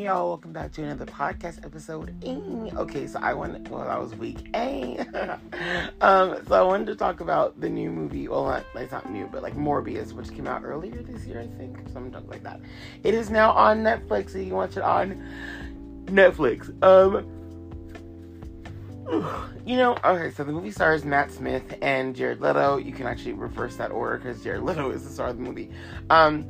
Y'all, welcome back to another podcast episode. Okay, so I wanted, well, that was week. um, so I wanted to talk about the new movie. Well, not, it's not new, but like Morbius, which came out earlier this year, I think, something like that. It is now on Netflix, so you can watch it on Netflix. Um, you know, okay, so the movie stars Matt Smith and Jared Leto. You can actually reverse that order because Jared Leto is the star of the movie. Um,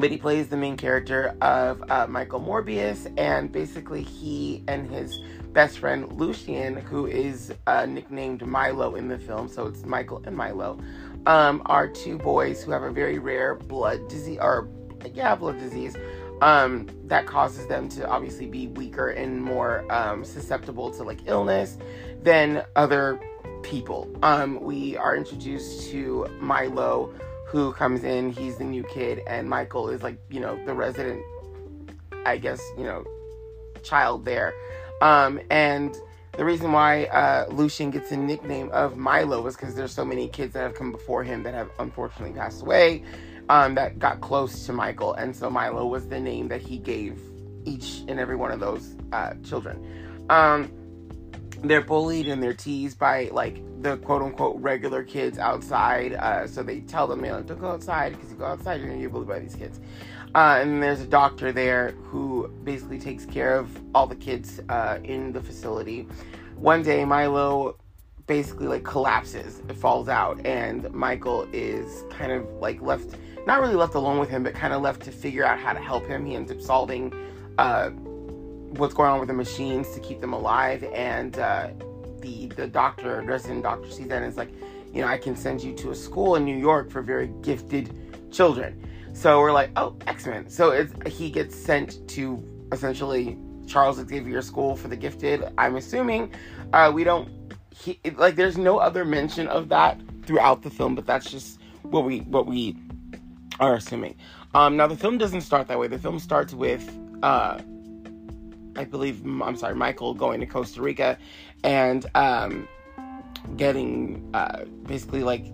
but he plays the main character of uh, Michael Morbius, and basically he and his best friend Lucien, who is uh, nicknamed Milo in the film, so it's Michael and Milo, um, are two boys who have a very rare blood disease, or yeah, blood disease, um, that causes them to obviously be weaker and more um, susceptible to like illness than other people. Um, we are introduced to Milo who comes in. He's the new kid, and Michael is like, you know, the resident, I guess, you know, child there. Um, and the reason why uh, Lucien gets the nickname of Milo is because there's so many kids that have come before him that have unfortunately passed away um, that got close to Michael. And so Milo was the name that he gave each and every one of those uh, children. Um, they're bullied and they're teased by like the quote unquote regular kids outside. Uh, so they tell them, you know, don't go outside because you go outside, you're gonna get bullied by these kids. Uh, and there's a doctor there who basically takes care of all the kids uh, in the facility. One day, Milo basically like collapses, it falls out, and Michael is kind of like left, not really left alone with him, but kind of left to figure out how to help him. He ends up solving uh, what's going on with the machines to keep them alive, and uh, the the doctor, resident doctor, sees that and is like, you know, I can send you to a school in New York for very gifted children. So we're like, oh, X Men. So it's he gets sent to essentially Charles Xavier School for the gifted. I'm assuming uh, we don't. He, like, there's no other mention of that throughout the film, but that's just what we what we are assuming. Um, now the film doesn't start that way. The film starts with. Uh, I believe I'm sorry, Michael going to Costa Rica and um, getting uh, basically like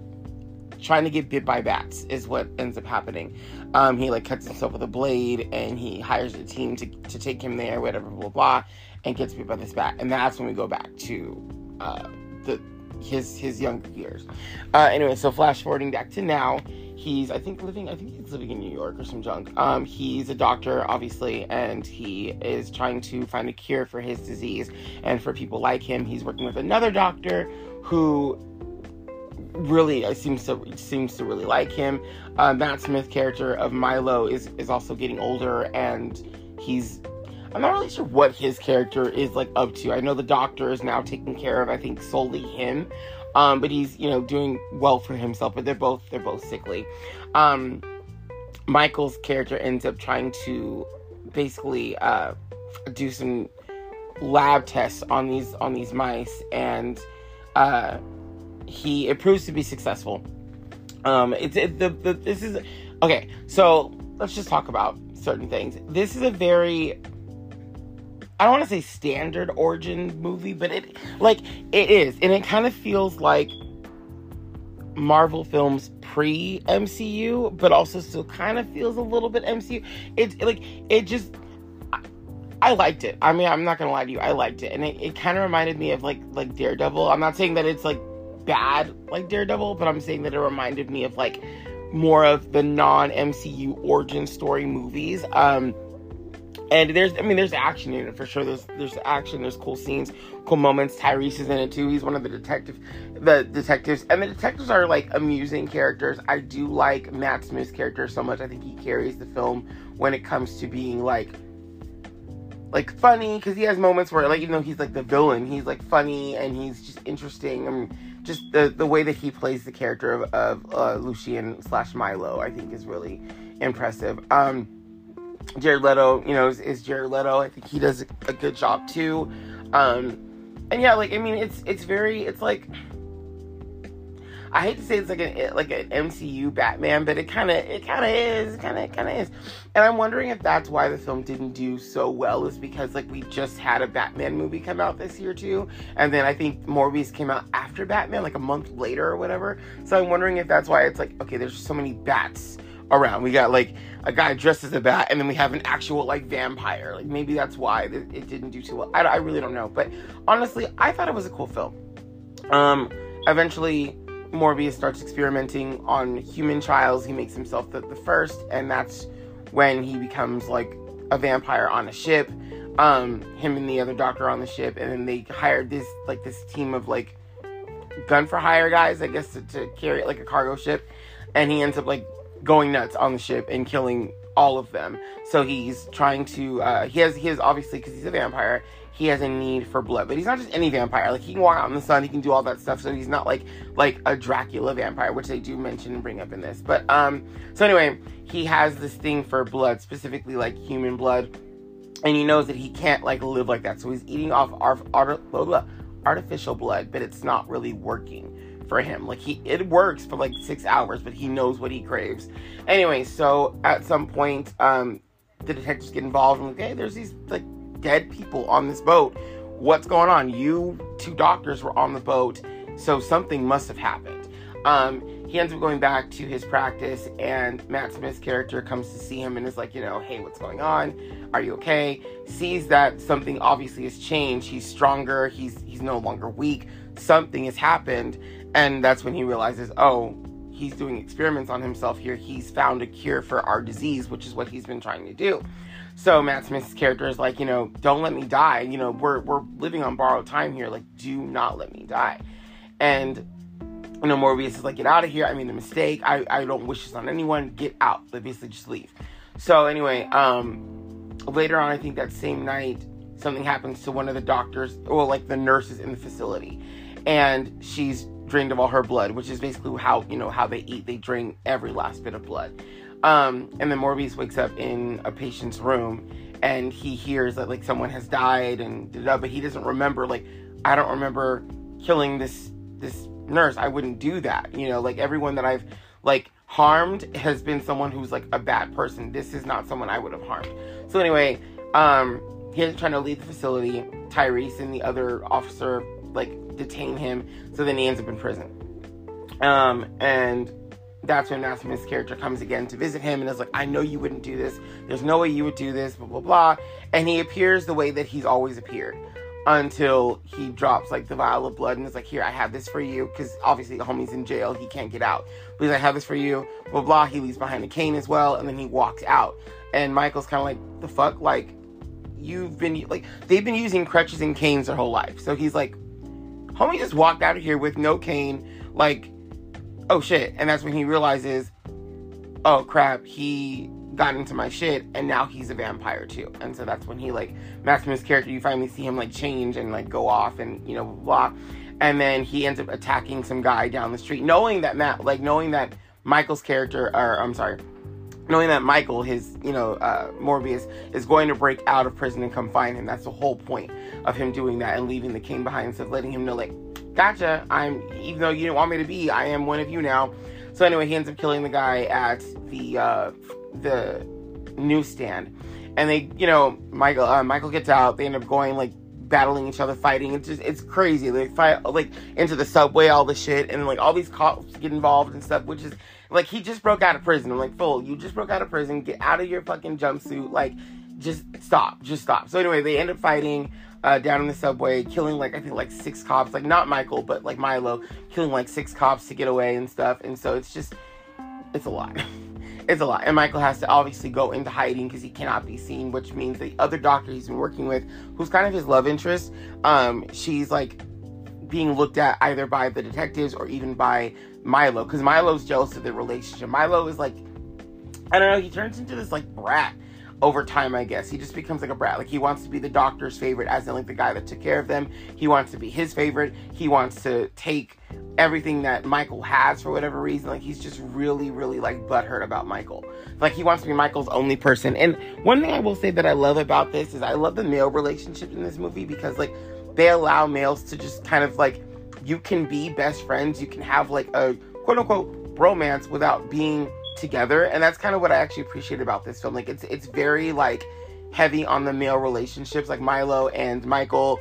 trying to get bit by bats is what ends up happening. Um, he like cuts himself with a blade and he hires a team to, to take him there, whatever, blah, blah, blah, and gets bit by this bat. And that's when we go back to uh, the his his younger years. Uh, anyway, so flash forwarding back to now, he's I think living I think he's living in New York or some junk. Um, he's a doctor, obviously, and he is trying to find a cure for his disease. And for people like him, he's working with another doctor who really seems to seems to really like him. Uh, Matt Smith character of Milo is is also getting older, and he's I'm not really sure what his character is like up to. I know the doctor is now taking care of I think solely him. Um, but he's you know doing well for himself. But they're both they're both sickly. Um, Michael's character ends up trying to basically uh, do some lab tests on these on these mice, and uh, he it proves to be successful. Um, it's it, the, the this is okay. So let's just talk about certain things. This is a very I don't want to say standard origin movie, but it like it is, and it kind of feels like Marvel films pre MCU, but also still kind of feels a little bit MCU. It's like it just. I, I liked it. I mean, I'm not gonna lie to you. I liked it, and it, it kind of reminded me of like like Daredevil. I'm not saying that it's like bad like Daredevil, but I'm saying that it reminded me of like more of the non MCU origin story movies. Um, and there's, I mean, there's action in it for sure. There's, there's action. There's cool scenes, cool moments. Tyrese is in it too. He's one of the detective, the detectives, and the detectives are like amusing characters. I do like Matt Smith's character so much. I think he carries the film when it comes to being like, like funny because he has moments where like you know he's like the villain. He's like funny and he's just interesting. I mean, just the the way that he plays the character of, of uh, Lucien slash Milo, I think is really impressive. Um Jared Leto, you know, is, is Jared Leto. I think he does a, good job too. Um, and yeah, like I mean, it's it's very it's like I hate to say it's like an like an MCU Batman, but it kind of it kind of is, kind of kind of is. And I'm wondering if that's why the film didn't do so well is because like we just had a Batman movie come out this year too, and then I think Morbius came out after Batman, like a month later or whatever. So I'm wondering if that's why it's like okay, there's so many bats around. We got like a guy dressed as a bat, and then we have an actual like vampire. Like maybe that's why it didn't do too well. I, I really don't know, but honestly, I thought it was a cool film. Um, eventually, Morbius starts experimenting on human trials. He makes himself the, the first, and that's when he becomes like a vampire on a ship. Um, him and the other doctor on the ship, and then they hired this like this team of like gun for hire guys, I guess, to, to carry like a cargo ship. And he ends up like going nuts on the ship and killing all of them. So he's trying to. Uh, he has he has obviously because he's a vampire. He has a need for blood, but he's not just any vampire. Like he can walk out in the sun, he can do all that stuff. So he's not like like a Dracula vampire, which they do mention and bring up in this. But um, so anyway, he has this thing for blood, specifically like human blood, and he knows that he can't like live like that. So he's eating off art, art, artificial blood, but it's not really working for him. Like he it works for like six hours, but he knows what he craves. Anyway, so at some point, um, the detectives get involved and like, hey, there's these like dead people on this boat. What's going on? You two doctors were on the boat, so something must have happened. Um, he ends up going back to his practice, and Matt Smith's character comes to see him and is like, you know, hey, what's going on? Are you okay? Sees that something obviously has changed. He's stronger. He's he's no longer weak. Something has happened, and that's when he realizes, oh, he's doing experiments on himself here. He's found a cure for our disease, which is what he's been trying to do. So Matt Smith's character is like, you know, don't let me die. You know, we're we're living on borrowed time here. Like, do not let me die. And you know, Morbius is like, get out of here. I made a mistake. I, I don't wish this on anyone. Get out. Like basically just leave. So anyway, um later on I think that same night, something happens to one of the doctors or like the nurses in the facility. And she's drained of all her blood, which is basically how you know how they eat. They drain every last bit of blood. Um, and then Morbius wakes up in a patient's room, and he hears that like someone has died, and but he doesn't remember. Like, I don't remember killing this this nurse. I wouldn't do that. You know, like everyone that I've like harmed has been someone who's like a bad person. This is not someone I would have harmed. So anyway, um, he's trying to leave the facility. Tyrese and the other officer like detain him. So then he ends up in prison. Um, and that's when Matt character comes again to visit him and is like, I know you wouldn't do this. There's no way you would do this, blah, blah, blah. And he appears the way that he's always appeared until he drops like the vial of blood and is like, Here, I have this for you. Because obviously the homie's in jail, he can't get out. Like, I have this for you, blah, blah. He leaves behind a cane as well, and then he walks out. And Michael's kind of like, The fuck? Like, you've been, like, they've been using crutches and canes their whole life. So he's like, Homie just walked out of here with no cane, like, oh shit. And that's when he realizes, oh crap, he got into my shit and now he's a vampire too. And so that's when he like Matt Smith's character, you finally see him like change and like go off and you know blah. And then he ends up attacking some guy down the street, knowing that Matt like knowing that Michael's character or I'm sorry, knowing that Michael, his, you know, uh, Morbius, is going to break out of prison and come find him. That's the whole point of him doing that and leaving the king behind instead of letting him know, like, gotcha, I'm, even though you didn't want me to be, I am one of you now. So anyway, he ends up killing the guy at the, uh, the newsstand. And they, you know, Michael, uh, Michael gets out. They end up going, like, battling each other, fighting. It's just, it's crazy. They fight, like, into the subway, all the shit. And, like, all these cops get involved and stuff, which is, like he just broke out of prison. I'm like, fool, you just broke out of prison. Get out of your fucking jumpsuit. Like, just stop. Just stop. So anyway, they end up fighting uh, down in the subway, killing like I think like six cops. Like not Michael, but like Milo, killing like six cops to get away and stuff. And so it's just, it's a lot. it's a lot. And Michael has to obviously go into hiding because he cannot be seen, which means the other doctor he's been working with, who's kind of his love interest, um, she's like being looked at either by the detectives or even by Milo because Milo's jealous of their relationship. Milo is like, I don't know, he turns into this like brat over time, I guess. He just becomes like a brat. Like he wants to be the doctor's favorite, as in like the guy that took care of them. He wants to be his favorite. He wants to take everything that Michael has for whatever reason. Like he's just really, really like butthurt about Michael. Like he wants to be Michael's only person. And one thing I will say that I love about this is I love the male relationship in this movie because like they allow males to just kind of like you can be best friends. You can have like a quote unquote romance without being together. And that's kind of what I actually appreciate about this film. Like it's it's very like heavy on the male relationships, like Milo and Michael,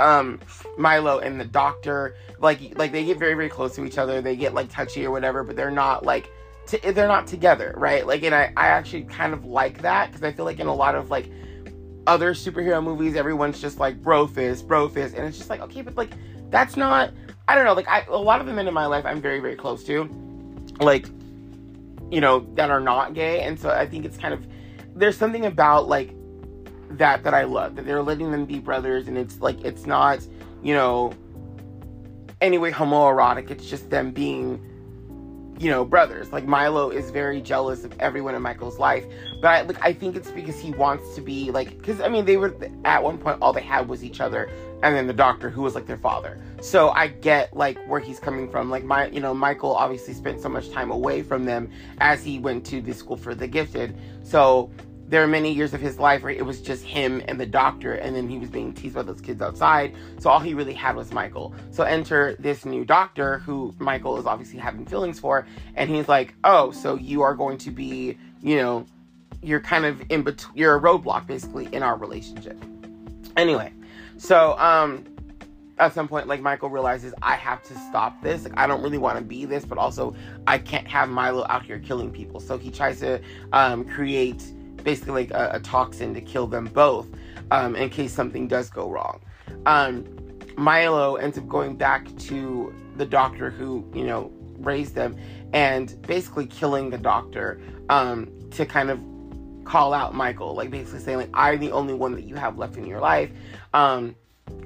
um, Milo and the doctor. Like like they get very, very close to each other. They get like touchy or whatever, but they're not like to, they're not together, right? Like, and I, I actually kind of like that because I feel like in a lot of like other superhero movies, everyone's just like bro fist, bro fist, and it's just like okay, but like that's not. I don't know. Like I, a lot of the men in my life, I'm very, very close to, like, you know, that are not gay, and so I think it's kind of there's something about like that that I love that they're letting them be brothers, and it's like it's not, you know, anyway homoerotic. It's just them being you know, brothers. Like Milo is very jealous of everyone in Michael's life, but I, like I think it's because he wants to be like because I mean they were at one point all they had was each other, and then the doctor who was like their father. So I get like where he's coming from. Like my you know Michael obviously spent so much time away from them as he went to the school for the gifted. So there are many years of his life where it was just him and the doctor, and then he was being teased by those kids outside. So all he really had was Michael. So enter this new doctor who Michael is obviously having feelings for, and he's like, "Oh, so you are going to be, you know, you're kind of in between, you're a roadblock basically in our relationship." Anyway, so um, at some point, like Michael realizes, I have to stop this. Like I don't really want to be this, but also I can't have Milo out here killing people. So he tries to um, create basically like a, a toxin to kill them both um, in case something does go wrong. Um, Milo ends up going back to the doctor who, you know, raised them and basically killing the doctor um, to kind of call out Michael, like basically saying like I'm the only one that you have left in your life, um,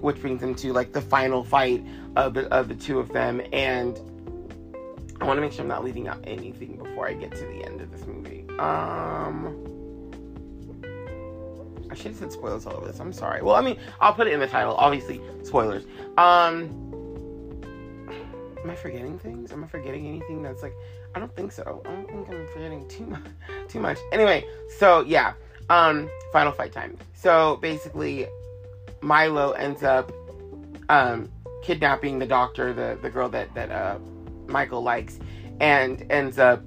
which brings them to like the final fight of the of the two of them. And I want to make sure I'm not leaving out anything before I get to the end of this movie. Um. I should have said spoilers all over this. I'm sorry. Well, I mean, I'll put it in the title. Obviously, spoilers. Um, am I forgetting things? Am I forgetting anything that's like? I don't think so. I don't think I'm forgetting too much. Too much. Anyway, so yeah. Um, final fight time. So basically, Milo ends up um kidnapping the doctor, the the girl that that uh Michael likes, and ends up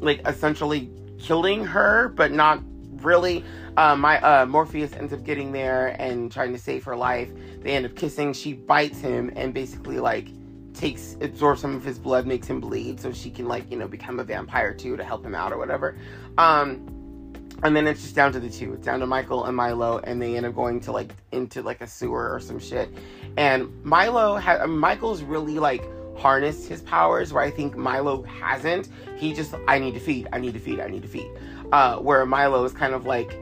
like essentially killing her, but not really. Uh, my uh, Morpheus ends up getting there and trying to save her life. They end up kissing. She bites him and basically like takes absorbs some of his blood, makes him bleed, so she can like you know become a vampire too to help him out or whatever. Um, and then it's just down to the two. It's down to Michael and Milo, and they end up going to like into like a sewer or some shit. And Milo has Michael's really like harnessed his powers where I think Milo hasn't. He just I need to feed, I need to feed, I need to feed. Uh, where Milo is kind of like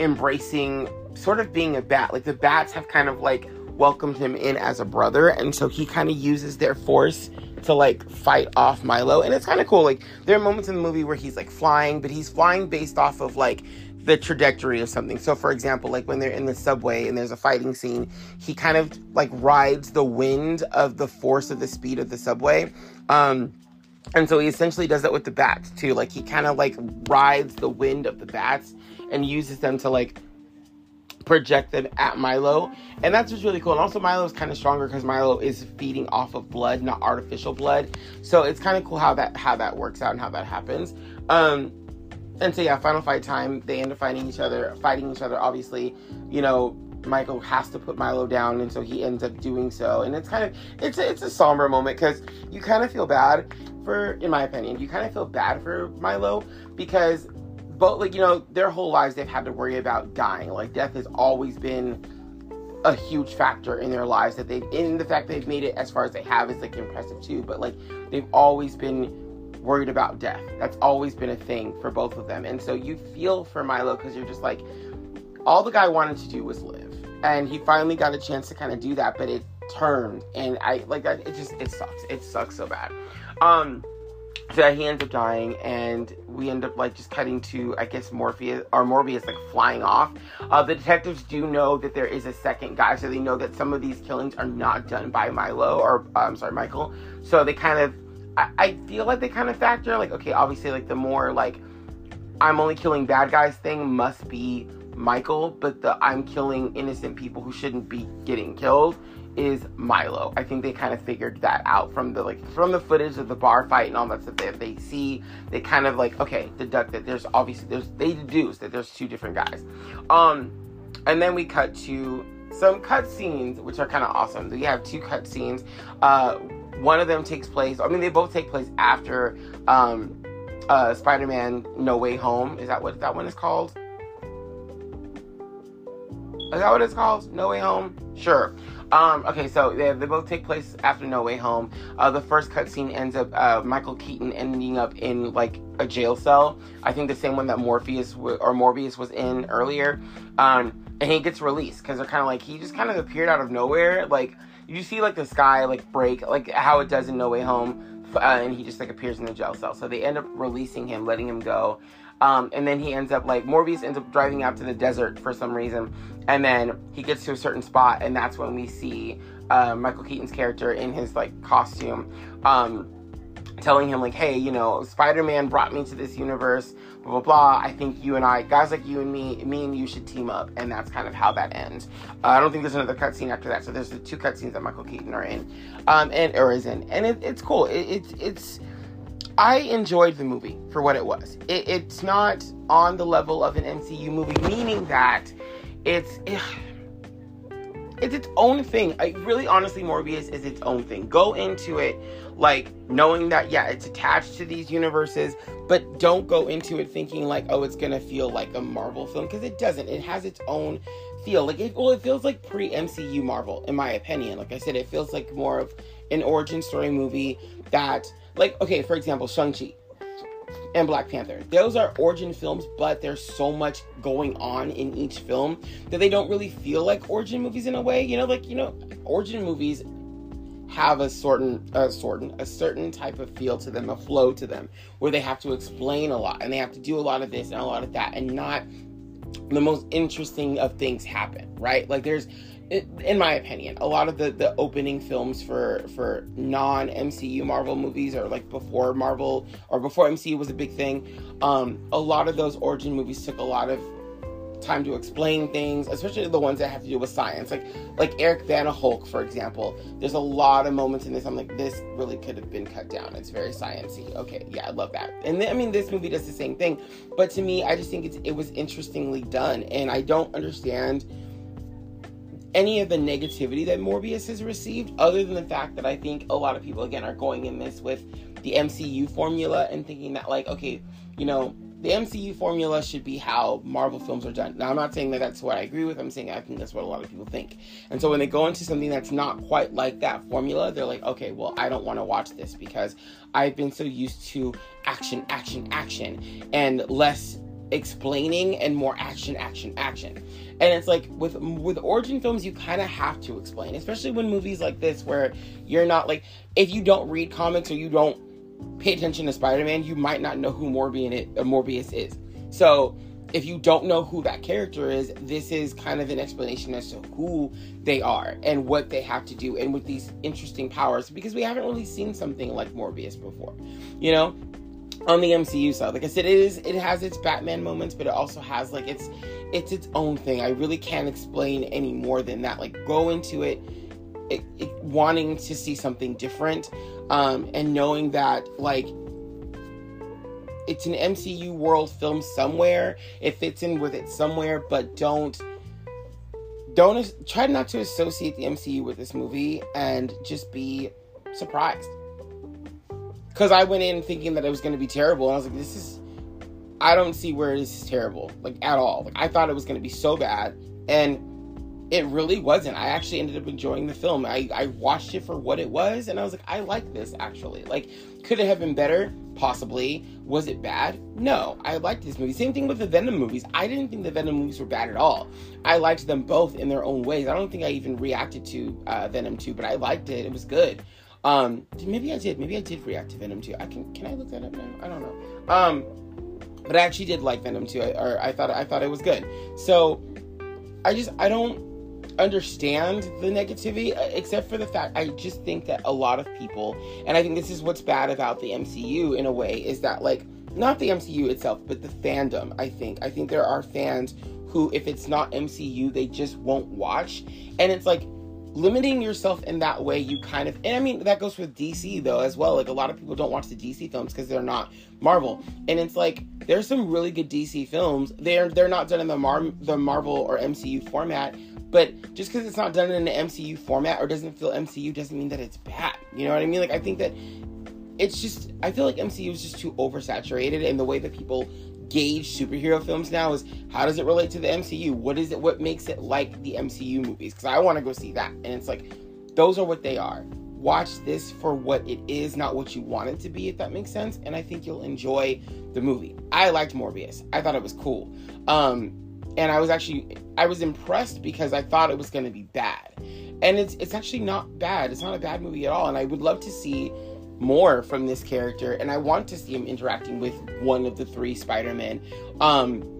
embracing sort of being a bat. Like the bats have kind of like welcomed him in as a brother, and so he kind of uses their force to like fight off Milo. And it's kind of cool. Like there are moments in the movie where he's like flying, but he's flying based off of like the trajectory of something. So for example, like when they're in the subway and there's a fighting scene, he kind of like rides the wind of the force of the speed of the subway. Um and so he essentially does that with the bats too. Like he kind of like rides the wind of the bats and uses them to like project them at Milo. And that's just really cool. And also Milo is kind of stronger because Milo is feeding off of blood, not artificial blood. So it's kind of cool how that how that works out and how that happens. Um and so yeah, final fight time, they end up fighting each other, fighting each other, obviously, you know, Michael has to put Milo down, and so he ends up doing so. And it's kind of it's a, it's a somber moment because you kind of feel bad for, in my opinion, you kind of feel bad for Milo because both like you know their whole lives they've had to worry about dying. Like death has always been a huge factor in their lives that they've in the fact they've made it as far as they have is like impressive too. But like they've always been worried about death. That's always been a thing for both of them. And so you feel for Milo because you're just like all the guy wanted to do was live. And he finally got a chance to kind of do that, but it turned and I like that it just it sucks. It sucks so bad. Um so he ends up dying, and we end up like just cutting to I guess Morpheus or Morbius like flying off. Uh, the detectives do know that there is a second guy, so they know that some of these killings are not done by Milo or I'm sorry Michael. So they kind of I, I feel like they kind of factor like okay obviously like the more like I'm only killing bad guys thing must be Michael, but the I'm killing innocent people who shouldn't be getting killed is Milo. I think they kind of figured that out from the like from the footage of the bar fight and all that stuff that they see. They kind of like okay, deduct that there's obviously there's they deduce that there's two different guys. Um, and then we cut to some cut scenes which are kind of awesome. We have two cut scenes. Uh, one of them takes place. I mean, they both take place after um, uh, Spider-Man: No Way Home. Is that what that one is called? Is that what it's called? No Way Home? Sure. Um, okay, so they, they both take place after No Way Home. Uh, the first cutscene ends up uh, Michael Keaton ending up in like a jail cell. I think the same one that Morpheus w- or Morbius was in earlier. Um, and he gets released because they're kind of like he just kind of appeared out of nowhere. Like you see like the sky like break like how it does in No Way Home, uh, and he just like appears in the jail cell. So they end up releasing him, letting him go. Um, and then he ends up like Morbius ends up driving out to the desert for some reason, and then he gets to a certain spot, and that's when we see uh, Michael Keaton's character in his like costume, um, telling him like, "Hey, you know, Spider-Man brought me to this universe, blah blah blah. I think you and I, guys like you and me, me and you should team up." And that's kind of how that ends. Uh, I don't think there's another cutscene after that. So there's the two cutscenes that Michael Keaton are in, um, and or is in, and it, it's cool. It, it, it's I enjoyed the movie for what it was. It, it's not on the level of an MCU movie, meaning that it's it, it's its own thing. I really, honestly, Morbius is its own thing. Go into it like knowing that yeah, it's attached to these universes, but don't go into it thinking like oh, it's gonna feel like a Marvel film because it doesn't. It has its own feel. Like it, well, it feels like pre MCU Marvel, in my opinion. Like I said, it feels like more of an origin story movie that like okay for example shang-chi and black panther. Those are origin films but there's so much going on in each film that they don't really feel like origin movies in a way. You know like you know origin movies have a certain a certain a certain type of feel to them a flow to them where they have to explain a lot and they have to do a lot of this and a lot of that and not the most interesting of things happen right? Like there's in my opinion, a lot of the, the opening films for for non MCU Marvel movies or like before Marvel or before MCU was a big thing, um, a lot of those origin movies took a lot of time to explain things, especially the ones that have to do with science. Like like Eric Bana Hulk, for example. There's a lot of moments in this. I'm like, this really could have been cut down. It's very sciency. Okay, yeah, I love that. And then, I mean, this movie does the same thing. But to me, I just think it's it was interestingly done, and I don't understand any of the negativity that Morbius has received, other than the fact that I think a lot of people, again, are going in this with the MCU formula and thinking that, like, okay, you know, the MCU formula should be how Marvel films are done. Now, I'm not saying that that's what I agree with. I'm saying I think that's what a lot of people think. And so when they go into something that's not quite like that formula, they're like, okay, well, I don't want to watch this because I've been so used to action, action, action, and less explaining and more action, action, action. And it's like with with origin films, you kind of have to explain, especially when movies like this, where you're not like if you don't read comics or you don't pay attention to Spider-Man, you might not know who uh, Morbius is. So if you don't know who that character is, this is kind of an explanation as to who they are and what they have to do, and with these interesting powers, because we haven't really seen something like Morbius before, you know on the MCU side. Like I said, it is it has its Batman moments, but it also has like its it's its own thing. I really can't explain any more than that. Like go into it, it, it wanting to see something different, um, and knowing that like it's an MCU world film somewhere. It fits in with it somewhere, but don't don't try not to associate the MCU with this movie and just be surprised because I went in thinking that it was going to be terrible, and I was like, this is. I don't see where this is terrible, like at all. Like I thought it was going to be so bad, and it really wasn't. I actually ended up enjoying the film. I, I watched it for what it was, and I was like, I like this actually. Like, could it have been better? Possibly. Was it bad? No. I liked this movie. Same thing with the Venom movies. I didn't think the Venom movies were bad at all. I liked them both in their own ways. I don't think I even reacted to uh, Venom 2, but I liked it. It was good. Um, maybe I did. Maybe I did react to Venom 2. I can. Can I look that up now? I don't know. Um, but I actually did like Venom 2. I, or I thought I thought it was good. So I just I don't understand the negativity uh, except for the fact I just think that a lot of people and I think this is what's bad about the MCU in a way is that like not the MCU itself but the fandom I think I think there are fans who if it's not MCU they just won't watch and it's like limiting yourself in that way, you kind of, and I mean, that goes with DC though as well. Like a lot of people don't watch the DC films because they're not Marvel, and it's like there's some really good DC films. They're they're not done in the Mar the Marvel or MCU format, but just because it's not done in the MCU format or doesn't feel MCU doesn't mean that it's bad. You know what I mean? Like I think that it's just I feel like MCU is just too oversaturated and the way that people gauge superhero films now is how does it relate to the MCU? What is it what makes it like the MCU movies? Cuz I want to go see that. And it's like those are what they are. Watch this for what it is, not what you want it to be, if that makes sense. And I think you'll enjoy the movie. I liked Morbius. I thought it was cool. Um, and I was actually I was impressed because I thought it was going to be bad. And it's it's actually not bad. It's not a bad movie at all. And I would love to see more from this character and I want to see him interacting with one of the three Spider-Men. Um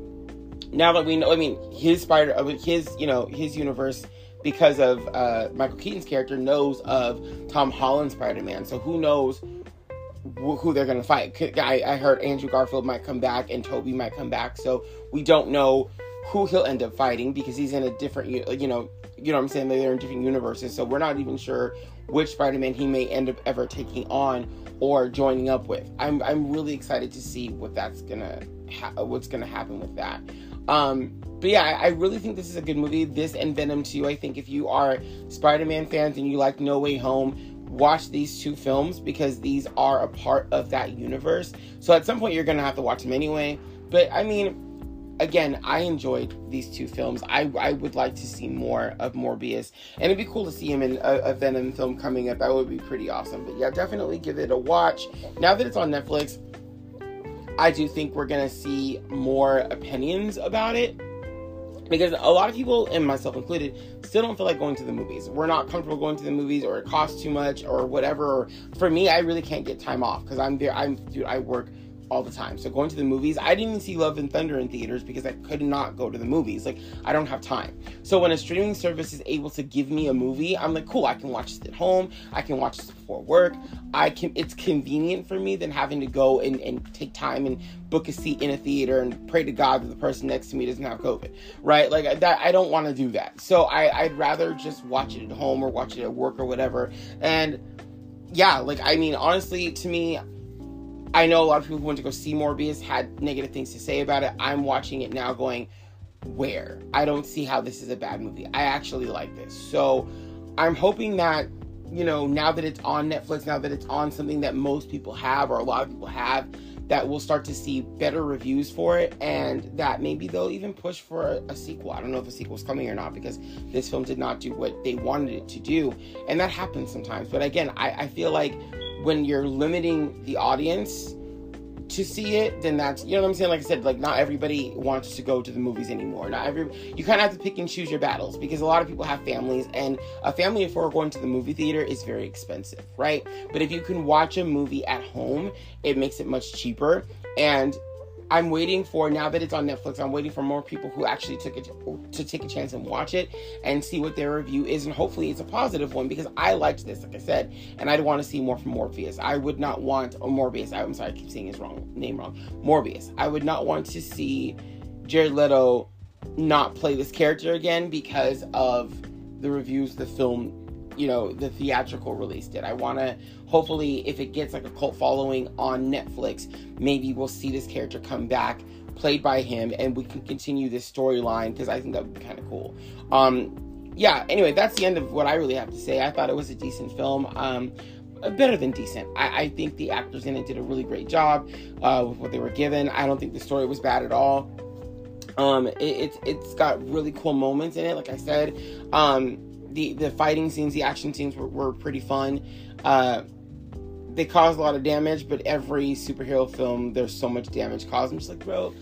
now that we know I mean his Spider his you know his universe because of uh, Michael Keaton's character knows of Tom Holland's Spider-Man. So who knows who they're going to fight. I, I heard Andrew Garfield might come back and Tobey might come back. So we don't know who he'll end up fighting because he's in a different, you know, you know what I'm saying? They're in different universes. So we're not even sure which Spider-Man he may end up ever taking on or joining up with. I'm, I'm really excited to see what that's gonna ha- what's gonna happen with that. Um, but yeah, I, I, really think this is a good movie. This and Venom 2. I think if you are Spider-Man fans and you like No Way Home, watch these two films because these are a part of that universe. So at some point you're gonna have to watch them anyway. But I mean, again, I enjoyed these two films. I, I would like to see more of Morbius, and it'd be cool to see him in a, a, Venom film coming up. That would be pretty awesome. But yeah, definitely give it a watch. Now that it's on Netflix, I do think we're gonna see more opinions about it. Because a lot of people, and myself included, still don't feel like going to the movies. We're not comfortable going to the movies, or it costs too much, or whatever. For me, I really can't get time off because I'm there. I'm dude. I work all the time. So going to the movies, I didn't even see Love and Thunder in theaters because I could not go to the movies. Like I don't have time. So when a streaming service is able to give me a movie, I'm like, cool, I can watch this at home. I can watch this before work. I can it's convenient for me than having to go and, and take time and book a seat in a theater and pray to God that the person next to me doesn't have COVID. Right? Like that I don't want to do that. So I, I'd rather just watch it at home or watch it at work or whatever. And yeah, like I mean honestly to me I know a lot of people who went to go see Morbius had negative things to say about it. I'm watching it now going, where? I don't see how this is a bad movie. I actually like this. So I'm hoping that, you know, now that it's on Netflix, now that it's on something that most people have or a lot of people have, that we'll start to see better reviews for it and that maybe they'll even push for a, a sequel. I don't know if a sequel's coming or not because this film did not do what they wanted it to do. And that happens sometimes. But again, I, I feel like when you're limiting the audience to see it, then that's you know what I'm saying. Like I said, like not everybody wants to go to the movies anymore. Not every you kind of have to pick and choose your battles because a lot of people have families, and a family of four going to the movie theater is very expensive, right? But if you can watch a movie at home, it makes it much cheaper. And I'm waiting for now that it's on Netflix. I'm waiting for more people who actually took it to take a chance and watch it and see what their review is, and hopefully it's a positive one because I liked this, like I said, and I'd want to see more from Morpheus. I would not want or Morbius. I'm sorry, I keep saying his wrong name wrong. Morbius. I would not want to see Jared Leto not play this character again because of the reviews the film you know the theatrical release did. I want to hopefully if it gets like a cult following on Netflix, maybe we'll see this character come back played by him and we can continue this storyline because I think that would be kind of cool. Um yeah, anyway, that's the end of what I really have to say. I thought it was a decent film. Um better than decent. I, I think the actors in it did a really great job uh, with what they were given. I don't think the story was bad at all. Um, it, it's it's got really cool moments in it. Like I said, um, the the fighting scenes, the action scenes were, were pretty fun. Uh, they caused a lot of damage, but every superhero film, there's so much damage caused. I'm just like, bro,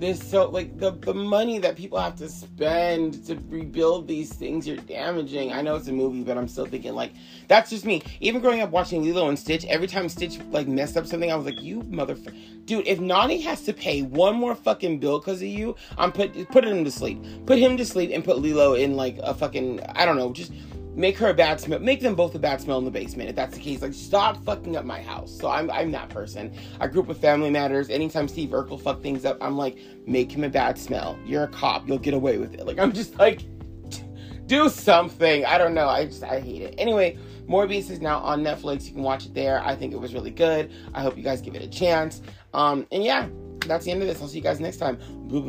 there's so like the the money that people have to spend to rebuild these things you're damaging. I know it's a movie, but I'm still thinking like that's just me. Even growing up watching Lilo and Stitch, every time Stitch like messed up something, I was like, you motherfucker, dude. If Nani has to pay one more fucking bill because of you, I'm put put him to sleep. Put him to sleep and put Lilo in like a fucking I don't know, just make her a bad smell make them both a bad smell in the basement if that's the case. Like stop fucking up my house. So i'm i'm that person. I grew up with family matters. Anytime steve urkel fuck things up i'm like make him a bad smell. You're a cop. You'll get away with it. Like i'm just like do something. I don't know. I just i hate it. Anyway morbius is now on netflix. You can watch it there. I think it was really good. I hope you guys give it a chance. Um and yeah that's the end of this. I'll see you guys next time. Bye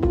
bye